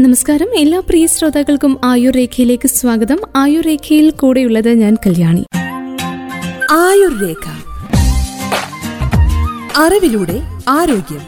നമസ്കാരം. എല്ലാ പ്രിയ ശ്രോതാക്കൾക്കും ആയുർ രേഖയിലേക്ക് സ്വാഗതം. ആയുർ രേഖയിൽ കൂടെയുള്ളത് ഞാൻ കല്യാണി. ആയുർ രേഖ അറിവിലൂടെ ആരോഗ്യം.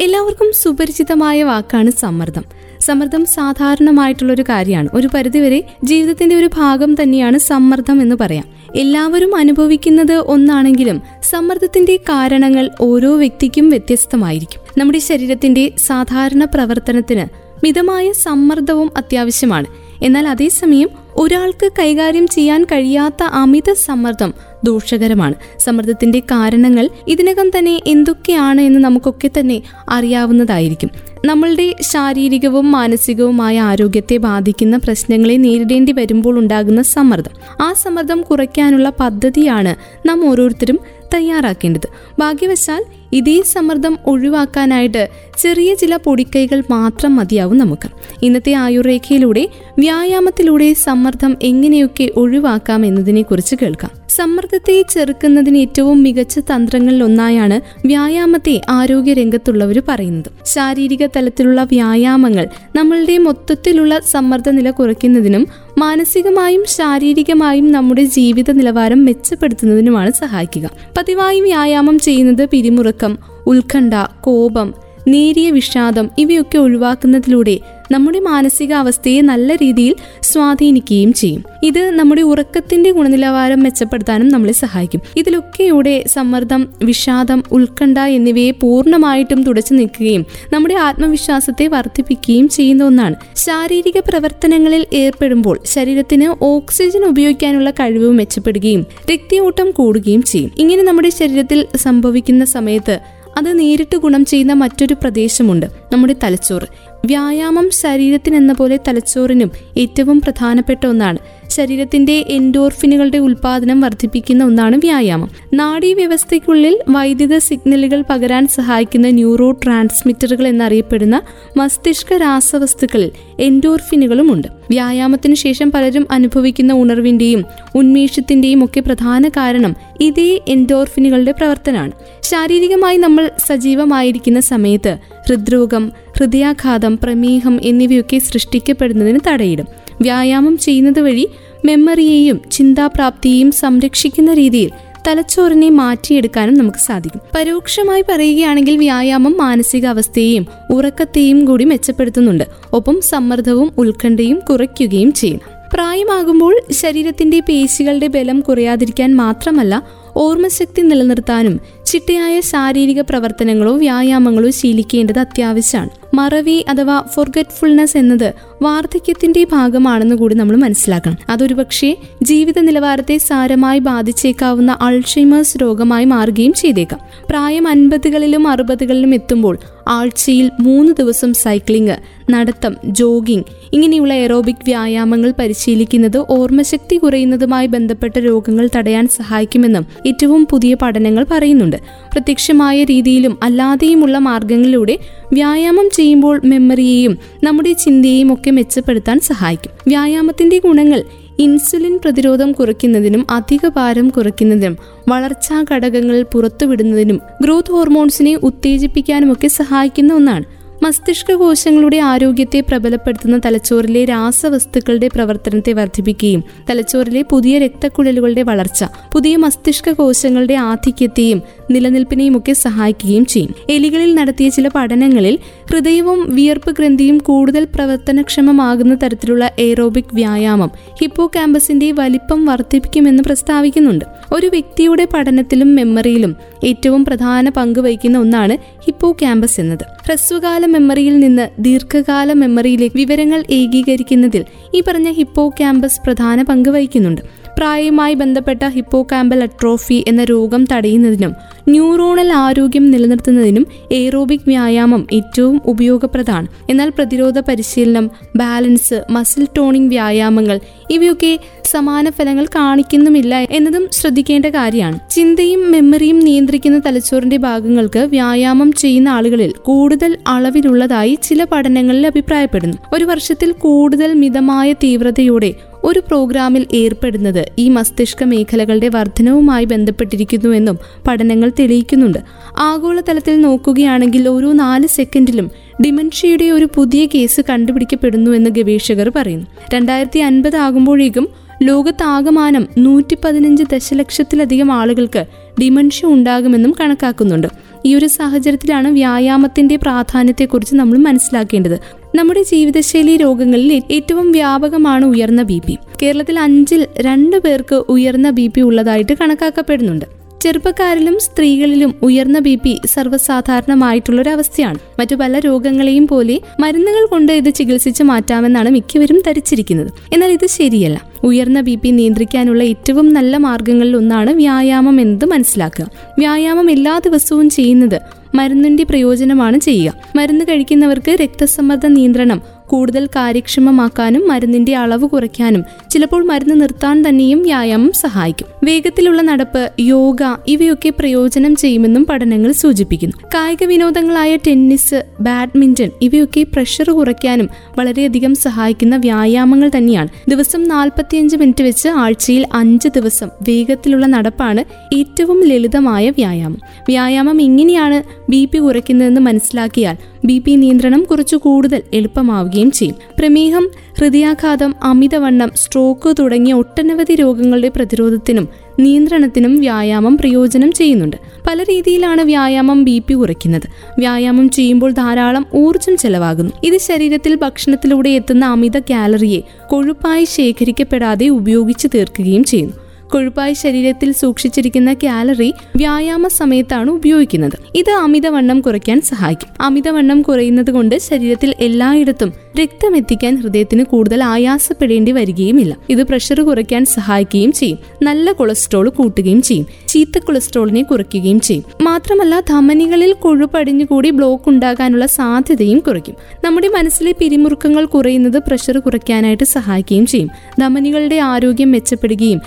എല്ലാവർക്കും സുപരിചിതമായ വാക്കാണ് സമ്മർദ്ദം. സമ്മർദ്ദം സാധാരണമായിട്ടുള്ള ഒരു കാര്യമാണ്. ഒരു പരിധിവരെ ജീവിതത്തിന്റെ ഒരു ഭാഗം തന്നെയാണ് സമ്മർദ്ദം എന്ന് പറയാം. എല്ലാവരും അനുഭവിക്കുന്നത് ഒന്നാണെങ്കിലും സമ്മർദ്ദത്തിന്റെ കാരണങ്ങൾ ഓരോ വ്യക്തിക്കും വ്യത്യസ്തമായിരിക്കും. നമ്മുടെ ശരീരത്തിന്റെ സാധാരണ പ്രവർത്തനത്തിന് മിതമായ സമ്മർദ്ദവും അത്യാവശ്യമാണ്. എന്നാൽ അതേസമയം ഒരാൾക്ക് കൈകാര്യം ചെയ്യാൻ കഴിയാത്ത അമിത സമ്മർദ്ദം ദോഷകരമാണ്. സമ്മർദ്ദത്തിന്റെ കാരണങ്ങൾ ഇതിനകം തന്നെ എന്തൊക്കെയാണ് എന്ന് നമുക്കൊക്കെ തന്നെ അറിയാവുന്നതായിരിക്കും. നമ്മളുടെ ശാരീരികവും മാനസികവുമായ ആരോഗ്യത്തെ ബാധിക്കുന്ന പ്രശ്നങ്ങളെ നേരിടേണ്ടി വരുമ്പോൾ ഉണ്ടാകുന്ന സമ്മർദ്ദം. ആ സമ്മർദ്ദം കുറയ്ക്കാനുള്ള പദ്ധതിയാണ് നാം ഓരോരുത്തരും തയ്യാറാക്കേണ്ടത്. ഭാഗ്യവശാൽ ഇതേ സമ്മർദ്ദം ഒഴിവാക്കാനായിട്ട് ചെറിയ ചില പൊടിക്കൈകൾ മാത്രം മതിയാവും നമുക്ക്. ഇന്നത്തെ ആയുർരേഖയിലൂടെ വ്യായാമത്തിലൂടെ സമ്മർദ്ദം എങ്ങനെയൊക്കെ ഒഴിവാക്കാം എന്നതിനെക്കുറിച്ച് കേൾക്കാം. സമ്മർദ്ദത്തെ ചെറുക്കുന്നതിന് ഏറ്റവും മികച്ച തന്ത്രങ്ങളിൽ ഒന്നായാണ് വ്യായാമത്തെ ആരോഗ്യ രംഗത്തുള്ളവർ പറയുന്നത്. ശാരീരിക തലത്തിലുള്ള വ്യായാമങ്ങൾ നമ്മളുടെ മൊത്തത്തിലുള്ള സമ്മർദ്ദ നില കുറയ്ക്കുന്നതിനും മാനസികമായും ശാരീരികമായും നമ്മുടെ ജീവിത നിലവാരം മെച്ചപ്പെടുത്തുന്നതിനുമാണ് സഹായിക്കുക. പതിവായി വ്യായാമം ചെയ്യുന്നത് പിരിമുറുക്കം ഉത്കണ്ഠ കോപം നേരിയ വിഷാദം ഇവയൊക്കെ ഒഴിവാക്കുന്നതിലൂടെ നമ്മുടെ മാനസികാവസ്ഥയെ നല്ല രീതിയിൽ സ്വാധീനിക്കുകയും ചെയ്യും. ഇത് നമ്മുടെ ഉറക്കത്തിന്റെ ഗുണനിലവാരം മെച്ചപ്പെടുത്താനും നമ്മളെ സഹായിക്കും. ഇതിലൊക്കെയൂടെ സമ്മർദ്ദം വിഷാദം ഉത്കണ്ഠ എന്നിവയെ പൂർണമായിട്ടും തുടച്ചു നിൽക്കുകയും നമ്മുടെ ആത്മവിശ്വാസത്തെ വർദ്ധിപ്പിക്കുകയും ചെയ്യുന്ന ഒന്നാണ്. ശാരീരിക പ്രവർത്തനങ്ങളിൽ ഏർപ്പെടുമ്പോൾ ശരീരത്തിന് ഓക്സിജൻ ഉപയോഗിക്കാനുള്ള കഴിവ് മെച്ചപ്പെടുകയും രക്തയോട്ടം കൂടുകയും ചെയ്യും. ഇങ്ങനെ നമ്മുടെ ശരീരത്തിൽ സംഭവിക്കുന്ന സമയത്ത് അത് നേരിട്ട് ഗുണം ചെയ്യുന്ന മറ്റൊരു പ്രദേശമുണ്ട് നമ്മുടെ തലച്ചോറ്. വ്യായാമം ശരീരത്തിനെന്ന പോലെ തലച്ചോറിനും ഏറ്റവും പ്രധാനപ്പെട്ട ഒന്നാണ്. ശരീരത്തിന്റെ എൻഡോർഫിനുകളുടെ ഉൽപാദനം വർദ്ധിപ്പിക്കുന്ന ഒന്നാണ് വ്യായാമം. നാഡീവ്യവസ്ഥയ്ക്കുള്ളിൽ വൈദ്യുത സിഗ്നലുകൾ പകരാൻ സഹായിക്കുന്ന ന്യൂറോ ട്രാൻസ്മിറ്ററുകൾ എന്നറിയപ്പെടുന്ന മസ്തിഷ്ക രാസവസ്തുക്കളിൽ എൻഡോർഫിനുകളും ഉണ്ട്. വ്യായാമത്തിനു ശേഷം പലരും അനുഭവിക്കുന്ന ഉണർവിന്റെയും ഉന്മേഷത്തിന്റെയും ഒക്കെ പ്രധാന കാരണം ഇതേ എൻഡോർഫിനുകളുടെ പ്രവർത്തനമാണ്. ശാരീരികമായി നമ്മൾ സജീവമായിരിക്കുന്ന സമയത്ത് ഹൃദ്രോഗം ഹൃദയാഘാതം പ്രമേഹം എന്നിവയൊക്കെ സൃഷ്ടിക്കപ്പെടുന്നതിന് തടയിടും. വ്യായാമം ചെയ്യുന്നത് വഴി മെമ്മറിയെയും ചിന്താപ്രാപ്തിയെയും സംരക്ഷിക്കുന്ന രീതിയിൽ തലച്ചോറിനെ മാറ്റിയെടുക്കാനും നമുക്ക് സാധിക്കും. പരോക്ഷമായി പറയുകയാണെങ്കിൽ വ്യായാമം മാനസികാവസ്ഥയെയും ഉറക്കത്തെയും കൂടി മെച്ചപ്പെടുത്തുന്നുണ്ട്. ഒപ്പം സമ്മർദ്ദവും ഉത്കണ്ഠയും കുറയ്ക്കുകയും ചെയ്യും. പ്രായമാകുമ്പോൾ ശരീരത്തിന്റെ പേശികളുടെ ബലം കുറയാതിരിക്കാൻ മാത്രമല്ല ഓർമ്മശക്തി നിലനിർത്താനും ചിട്ടയായ ശാരീരിക പ്രവർത്തനങ്ങളോ വ്യായാമങ്ങളോ ശീലിക്കേണ്ടത് അത്യാവശ്യമാണ്. മറവി അഥവാ ഫൊർഗറ്റ്ഫുൾനെസ് എന്നത് വാർദ്ധക്യത്തിന്റെ ഭാഗമാണെന്ന് കൂടി നമ്മൾ മനസ്സിലാക്കണം. അതൊരു പക്ഷേ ജീവിത നിലവാരത്തെ സാരമായി ബാധിച്ചേക്കാവുന്ന അൾഷൈമേഴ്സ് രോഗമായി മാറുകയും ചെയ്തേക്കാം. പ്രായം അൻപതുകളിലും അറുപതുകളിലും എത്തുമ്പോൾ ആഴ്ചയിൽ മൂന്ന് ദിവസം സൈക്ലിംഗ് നടത്തം ജോഗിംഗ് ഇങ്ങനെയുള്ള എറോബിക് വ്യായാമങ്ങൾ പരിശീലിക്കുന്നത് ഓർമ്മശക്തി കുറയുന്നതുമായി ബന്ധപ്പെട്ട രോഗങ്ങൾ തടയാൻ സഹായിക്കുമെന്നും ഏറ്റവും പുതിയ പഠനങ്ങൾ പറയുന്നുണ്ട്. പ്രത്യക്ഷമായ രീതിയിലും അല്ലാതെയുമുള്ള മാർഗങ്ങളിലൂടെ വ്യായാമം ചെയ്യുമ്പോൾ മെമ്മറിയെയും നമ്മുടെ ചിന്തയെയും ഒക്കെ മെച്ചപ്പെടുത്താൻ സഹായിക്കും. വ്യായാമത്തിന്റെ ഗുണങ്ങൾ ഇൻസുലിൻ പ്രതിരോധം കുറയ്ക്കുന്നതിനും അധിക ഭാരം കുറയ്ക്കുന്നതിനും വളർച്ചാ ഘടകങ്ങൾ പുറത്തുവിടുന്നതിനും ഗ്രോത്ത് ഹോർമോൺസിനെ ഉത്തേജിപ്പിക്കാനുമൊക്കെ സഹായിക്കുന്ന ഒന്നാണ്. മസ്തിഷ്ക കോശങ്ങളുടെ ആരോഗ്യത്തെ പ്രബലപ്പെടുത്തുന്ന തലച്ചോറിലെ രാസവസ്തുക്കളുടെ പ്രവർത്തനത്തെ വർദ്ധിപ്പിക്കുകയും തലച്ചോറിലെ പുതിയ രക്തക്കുഴലുകളുടെ വളർച്ച പുതിയ മസ്തിഷ്ക കോശങ്ങളുടെ ആധിക്യത്തെയും നിലനിൽപ്പിനെയും ഒക്കെ സഹായിക്കുകയും ചെയ്യും. എലികളിൽ നടത്തിയ ചില പഠനങ്ങളിൽ ഹൃദയവും വിയർപ്പ് ഗ്രന്ഥിയും കൂടുതൽ പ്രവർത്തനക്ഷമമാകുന്ന തരത്തിലുള്ള എയറോബിക് വ്യായാമം ഹിപ്പോ ക്യാമ്പസിന്റെ വലിപ്പം വർദ്ധിപ്പിക്കുമെന്ന് പ്രസ്താവിക്കുന്നുണ്ട്. ഒരു വ്യക്തിയുടെ പഠനത്തിലും മെമ്മറിയിലും ഏറ്റവും പ്രധാന പങ്ക് വഹിക്കുന്ന ഒന്നാണ് ഹിപ്പോ ക്യാമ്പസ് എന്നത്. ഹ്രസ്വകാല മെമ്മറിയിൽ നിന്ന് ദീർഘകാല മെമ്മറിയിലേക്ക് വിവരങ്ങൾ ഏകീകരിക്കുന്നതിൽ ഈ പറഞ്ഞ ഹിപ്പോ ക്യാമ്പസ് പ്രധാന പങ്ക് വഹിക്കുന്നുണ്ട്. പ്രായവുമായി ബന്ധപ്പെട്ട ഹിപ്പോകാമ്പൽ അട്രോഫി എന്ന രോഗം തടയുന്നതിനും ന്യൂറോണൽ ആരോഗ്യം നിലനിർത്തുന്നതിനും എയ്റോബിക് വ്യായാമം ഏറ്റവും ഉപയോഗപ്രദമാണ്. എന്നാൽ പ്രതിരോധ പരിശീലനം ബാലൻസ് മസിൽ ടോണിംഗ് വ്യായാമങ്ങൾ ഇവയൊക്കെ സമാന ഫലങ്ങൾ കാണിക്കുന്നുമില്ല എന്നതും ശ്രദ്ധിക്കേണ്ട കാര്യമാണ്. ചിന്തയും മെമ്മറിയും നിയന്ത്രിക്കുന്ന തലച്ചോറിന്റെ ഭാഗങ്ങൾക്ക് വ്യായാമം ചെയ്യുന്ന ആളുകളിൽ കൂടുതൽ അളവിലുള്ളതായി ചില പഠനങ്ങളിൽ അഭിപ്രായപ്പെടുന്നു. ഒരു വർഷത്തിൽ കൂടുതൽ മിതമായ തീവ്രതയോടെ ഒരു പ്രോഗ്രാമിൽ ഏർപ്പെടുന്നത് ഈ മസ്തിഷ്ക മേഖലകളുടെ വർധനവുമായി ബന്ധപ്പെട്ടിരിക്കുന്നുവെന്നും പഠനങ്ങൾ തെളിയിക്കുന്നുണ്ട്. ആഗോളതലത്തിൽ നോക്കുകയാണെങ്കിൽ ഓരോ നാല് സെക്കൻഡിലും ഡിമൻഷ്യയുടെ ഒരു പുതിയ കേസ് കണ്ടുപിടിക്കപ്പെടുന്നുവെന്ന് ഗവേഷകർ പറയുന്നു. രണ്ടായിരത്തി അൻപത് ആകുമ്പോഴേക്കും ലോകത്താകമാനം നൂറ്റി പതിനഞ്ച് ദശലക്ഷത്തിലധികം ആളുകൾക്ക് ഡിമൻഷ്യ ഉണ്ടാകുമെന്നും കണക്കാക്കുന്നുണ്ട്. ഈ ഒരു സാഹചര്യത്തിലാണ് വ്യായാമത്തിന്റെ പ്രാധാന്യത്തെക്കുറിച്ച് നമ്മൾ മനസ്സിലാക്കേണ്ടത്. നമ്മുടെ ജീവിതശൈലി രോഗങ്ങളിൽ ഏറ്റവും വ്യാപകമാണ് ഉയർന്ന ബി പി. കേരളത്തിൽ അഞ്ചിൽ രണ്ടു പേർക്ക് ഉയർന്ന ബി പി ഉള്ളതായിട്ട് കണക്കാക്കപ്പെടുന്നുണ്ട്. ചെറുപ്പക്കാരിലും സ്ത്രീകളിലും ഉയർന്ന ബി പി സർവസാധാരണമായിട്ടുള്ളൊരവസ്ഥയാണ്. മറ്റു പല രോഗങ്ങളെയും പോലെ മരുന്നുകൾ കൊണ്ട് ഇത് ചികിത്സിച്ച് മാറ്റാമെന്നാണ് മിക്കവരും ധരിച്ചിരിക്കുന്നത്. എന്നാൽ ഇത് ശരിയല്ല. ഉയർന്ന ബി പി നിയന്ത്രിക്കാനുള്ള ഏറ്റവും നല്ല മാർഗങ്ങളിൽ ഒന്നാണ് വ്യായാമം എന്നത് മനസ്സിലാക്കുക. വ്യായാമം എല്ലാ ദിവസവും ചെയ്യുന്നത് മരുന്നിന്റെ പ്രയോജനമാണ് ചെയ്യുക. മരുന്ന് കഴിക്കുന്നവർക്ക് രക്തസമ്മർദ്ദ നിയന്ത്രണം കൂടുതൽ കാര്യക്ഷമമാക്കാനും മരുന്നിന്റെ അളവ് കുറയ്ക്കാനും ചിലപ്പോൾ മരുന്ന് നിർത്താൻ തന്നെയും വ്യായാമം സഹായിക്കും. വേഗത്തിലുള്ള നടപ്പ് യോഗ ഇവയൊക്കെ പ്രയോജനം ചെയ്യുമെന്നും പഠനങ്ങൾ സൂചിപ്പിക്കുന്നു. കായിക വിനോദങ്ങളായ ടെന്നീസ് ബാഡ്മിന്റൺ ഇവയൊക്കെ പ്രഷർ കുറയ്ക്കാനും വളരെയധികം സഹായിക്കുന്ന വ്യായാമങ്ങൾ തന്നെയാണ്. ദിവസം നാൽപ്പത്തിയഞ്ച് മിനിറ്റ് വെച്ച് ആഴ്ചയിൽ അഞ്ച് ദിവസം വേഗത്തിലുള്ള നടപ്പാണ് ഏറ്റവും ലളിതമായ വ്യായാമം. വ്യായാമം എങ്ങനെയാണ് ബി പി കുറയ്ക്കുന്നതെന്ന് മനസ്സിലാക്കിയാൽ ബി പി നിയന്ത്രണം കുറച്ചു കൂടുതൽ എളുപ്പമാവുകയും ചെയ്യും. പ്രമേഹം ഹൃദയാഘാതം അമിതവണ്ണം സ്ട്രോക്ക് തുടങ്ങിയ ഒട്ടനവധി രോഗങ്ങളുടെ പ്രതിരോധത്തിനും നിയന്ത്രണത്തിനും വ്യായാമം പ്രയോജനം ചെയ്യുന്നുണ്ട്. പല രീതിയിലാണ് വ്യായാമം ബി പി കുറയ്ക്കുന്നത്. വ്യായാമം ചെയ്യുമ്പോൾ ധാരാളം ഊർജം ചെലവാകുന്നു. ഇത് ശരീരത്തിൽ ഭക്ഷണത്തിലൂടെ എത്തുന്ന അമിത കാലറിയെ കൊഴുപ്പായി ശേഖരിക്കപ്പെടാതെ ഉപയോഗിച്ച് തീർക്കുകയും ചെയ്യുന്നു. കൊഴുപ്പായി ശരീരത്തിൽ സൂക്ഷിച്ചിരിക്കുന്ന കാലറി വ്യായാമ സമയത്താണ് ഉപയോഗിക്കുന്നത്. ഇത് അമിതവണ്ണം കുറയ്ക്കാൻ സഹായിക്കും. അമിതവണ്ണം കുറയുന്നത് കൊണ്ട് ശരീരത്തിൽ എല്ലായിടത്തും രക്തം എത്തിക്കാൻ ഹൃദയത്തിന് കൂടുതൽ ആയാസപ്പെടേണ്ടി വരികയുമില്ല. ഇത് പ്രഷർ കുറയ്ക്കാൻ സഹായിക്കുകയും ചെയ്യും. നല്ല കൊളസ്ട്രോൾ കൂട്ടുകയും ചെയ്യും. ചീത്ത കൊളസ്ട്രോളിനെ കുറയ്ക്കുകയും ചെയ്യും. മാത്രമല്ല ധമനികളിൽ കൊഴുപ്പടിഞ്ഞുകൂടി ബ്ലോക്ക് ഉണ്ടാകാനുള്ള സാധ്യതയും കുറയ്ക്കും. നമ്മുടെ മനസ്സിലെ പിരിമുറുക്കങ്ങൾ കുറയുന്നത് പ്രഷർ കുറയ്ക്കാനായിട്ട് സഹായിക്കുകയും ചെയ്യും. ധമനികളുടെ ആരോഗ്യം മെച്ചപ്പെടുകയും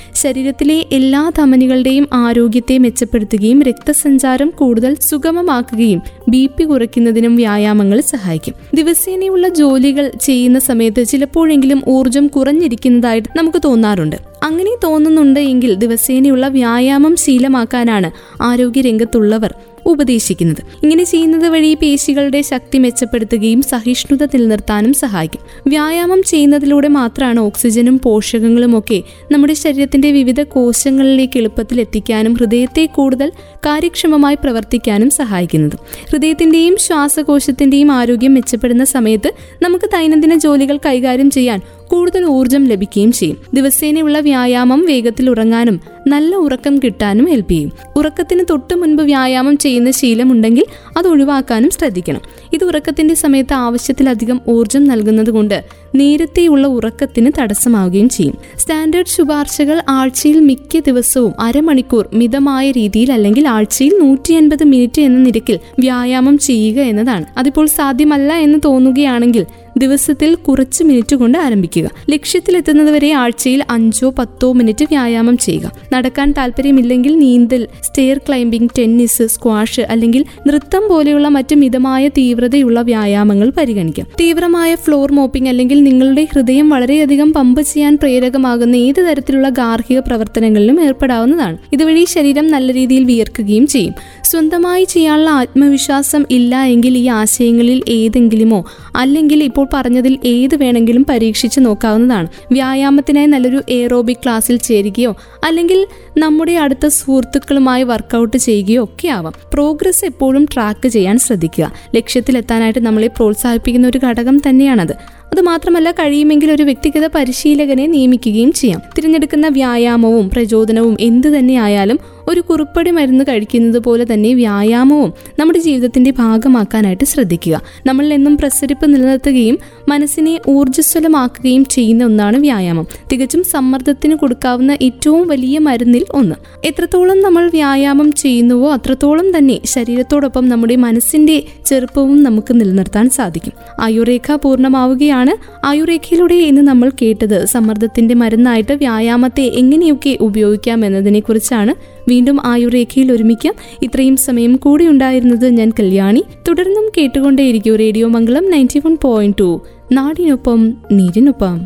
ശരീരത്തിലെ എല്ലാ ധമനികളുടെയും ആരോഗ്യത്തെ മെച്ചപ്പെടുത്തുകയും രക്തസഞ്ചാരം കൂടുതൽ സുഗമമാക്കുകയും ബി പി കുറയ്ക്കുന്നതിനും വ്യായാമങ്ങൾ സഹായിക്കും. ദിവസേനയുള്ള ജോലികൾ ചെയ്യുന്ന സമയത്ത് ചിലപ്പോഴെങ്കിലും ഊർജം കുറഞ്ഞിരിക്കുന്നതായിട്ട് നമുക്ക് തോന്നാറുണ്ട്. അങ്ങനെ തോന്നുന്നുണ്ട് എങ്കിൽ ദിവസേനയുള്ള വ്യായാമം ശീലമാക്കാനാണ് ആരോഗ്യരംഗത്തുള്ളവർ ഉപദേശിക്കുന്നത്. ഇങ്ങനെ ചെയ്യുന്നത് വഴി പേശികളുടെ ശക്തി മെച്ചപ്പെടുത്തുകയും സഹിഷ്ണുത നിലനിർത്താനും സഹായിക്കും. വ്യായാമം ചെയ്യുന്നതിലൂടെ മാത്രമാണ് ഓക്സിജനും പോഷകങ്ങളും ഒക്കെ നമ്മുടെ ശരീരത്തിന്റെ വിവിധ കോശങ്ങളിലേക്ക് എളുപ്പത്തിൽ എത്തിക്കാനും ഹൃദയത്തെ കൂടുതൽ കാര്യക്ഷമമായി പ്രവർത്തിക്കാനും സഹായിക്കുന്നത്. ഹൃദയത്തിന്റെയും ശ്വാസകോശത്തിന്റെയും ആരോഗ്യം മെച്ചപ്പെടുന്ന സമയത്ത് നമുക്ക് ദൈനംദിന ജോലികൾ കൈകാര്യം ചെയ്യാൻ കൂടുതൽ ഊർജം ലഭിക്കുകയും ചെയ്യും. ദിവസേനയുള്ള വ്യായാമം വേഗത്തിൽ ഉറങ്ങാനും നല്ല ഉറക്കം കിട്ടാനും ഹെൽപ്പ് ചെയ്യും. ഉറക്കത്തിന് തൊട്ട് മുൻപ് വ്യായാമം ചെയ്യുന്ന ശീലമുണ്ടെങ്കിൽ അത് ഒഴിവാക്കാനും ശ്രദ്ധിക്കണം. ഇത് ഉറക്കത്തിന്റെ സമയത്ത് ആവശ്യത്തിലധികം ഊർജം നൽകുന്നത് കൊണ്ട് നേരത്തെയുള്ള ഉറക്കത്തിന് തടസ്സമാവുകയും ചെയ്യും. സ്റ്റാൻഡേർഡ് ശുപാർശകൾ ആഴ്ചയിൽ മിക്ക ദിവസവും അരമണിക്കൂർ മിതമായ രീതിയിൽ അല്ലെങ്കിൽ ആഴ്ചയിൽ നൂറ്റി അൻപത് മിനിറ്റ് എന്ന നിരക്കിൽ വ്യായാമം ചെയ്യുക എന്നതാണ്. അതിപ്പോൾ സാധ്യമല്ല എന്ന് തോന്നുകയാണെങ്കിൽ ദിവസത്തിൽ കുറച്ച് മിനിറ്റ് കൊണ്ട് ആരംഭിക്കുക. ലക്ഷ്യത്തിലെത്തുന്നതുവരെ ആഴ്ചയിൽ അഞ്ചോ പത്തോ മിനിറ്റ് വ്യായാമം ചെയ്യുക. നടക്കാൻ താല്പര്യമില്ലെങ്കിൽ നീന്തൽ സ്റ്റെയർ ക്ലൈംബിംഗ് ടെന്നീസ് സ്ക്വാഷ് അല്ലെങ്കിൽ നൃത്തം പോലെയുള്ള മറ്റ് മിതമായ തീവ്രതയുള്ള വ്യായാമങ്ങൾ പരിഗണിക്കാം. തീവ്രമായ ഫ്ലോർ മോപ്പിംഗ് അല്ലെങ്കിൽ നിങ്ങളുടെ ഹൃദയം വളരെയധികം പമ്പ് ചെയ്യാൻ പ്രേരകമാകുന്ന ഏത് തരത്തിലുള്ള ഗാർഹിക പ്രവർത്തനങ്ങളിലും ഏർപ്പെടാവുന്നതാണ്. ഇതുവഴി ശരീരം നല്ല രീതിയിൽ വിയർക്കുകയും ചെയ്യും. സ്വന്തമായി ചെയ്യാനുള്ള ആത്മവിശ്വാസം ഇല്ല എങ്കിൽ ഈ ആശയങ്ങളിൽ ഏതെങ്കിലുമോ അല്ലെങ്കിൽ ഇപ്പോൾ പറഞ്ഞതിൽ ഏത് വേണമെങ്കിലും പരീക്ഷിച്ച് നോക്കാവുന്നതാണ്. വ്യായാമത്തിനായി നല്ലൊരു എയറോബിക് ക്ലാസ്സിൽ ചേരുകയോ അല്ലെങ്കിൽ നമ്മുടെ അടുത്ത സുഹൃത്തുക്കളുമായി വർക്കൗട്ട് ചെയ്യുകയോ ഒക്കെ ആവാം പ്രോഗ്രസ് എപ്പോഴും ട്രാക്ക് ചെയ്യാൻ ശ്രദ്ധിക്കുക. ലക്ഷ്യത്തിലെത്താനായിട്ട് നമ്മളെ പ്രോത്സാഹിപ്പിക്കുന്ന ഒരു ഘടകം തന്നെയാണത്. അതുമാത്രമല്ല കഴിയുമെങ്കിൽ ഒരു വ്യക്തിഗത പരിശീലകനെ നിയമിക്കുകയും ചെയ്യാം. തിരഞ്ഞെടുക്കുന്ന വ്യായാമവും പ്രചോദനവും എന്തു തന്നെയായാലും ഒരു കുറുപ്പടി മരുന്ന് കഴിക്കുന്നത് പോലെ തന്നെ വ്യായാമവും നമ്മുടെ ജീവിതത്തിന്റെ ഭാഗമാക്കാനായിട്ട് ശ്രദ്ധിക്കുക. നമ്മളിൽ എന്നും പ്രസരിപ്പ് നിലനിർത്തുകയും മനസ്സിനെ ഊർജസ്വലമാക്കുകയും ചെയ്യുന്ന ഒന്നാണ് വ്യായാമം. തികച്ചും സമ്മർദ്ദത്തിന് കൊടുക്കാവുന്ന ഏറ്റവും വലിയ മരുന്നിൽ ഒന്ന്. എത്രത്തോളം നമ്മൾ വ്യായാമം ചെയ്യുന്നുവോ അത്രത്തോളം തന്നെ ശരീരത്തോടൊപ്പം നമ്മുടെ മനസ്സിന്റെ ചെറുപ്പവും നമുക്ക് നിലനിർത്താൻ സാധിക്കും. ആയുർരേഖ പൂർണമാവുകയാണ്. ആയുർരേഖയിലൂടെ ഇന്ന് നമ്മൾ കേട്ടത് സമ്മർദ്ദത്തിന്റെ മരുന്നായിട്ട് വ്യായാമത്തെ എങ്ങനെയൊക്കെ ഉപയോഗിക്കാം എന്നതിനെ കുറിച്ചാണ് വീണ്ടും ആയുർരേഖയിൽ ഒരുമിക്കാം. ഇത്രയും സമയം കൂടി ഉണ്ടായിരുന്നത് ഞാൻ കല്യാണി. തുടർന്നും കേട്ടുകൊണ്ടേയിരിക്കും radio Mangalam ninety one point two. നാടിനൊപ്പം നീരിനൊപ്പം.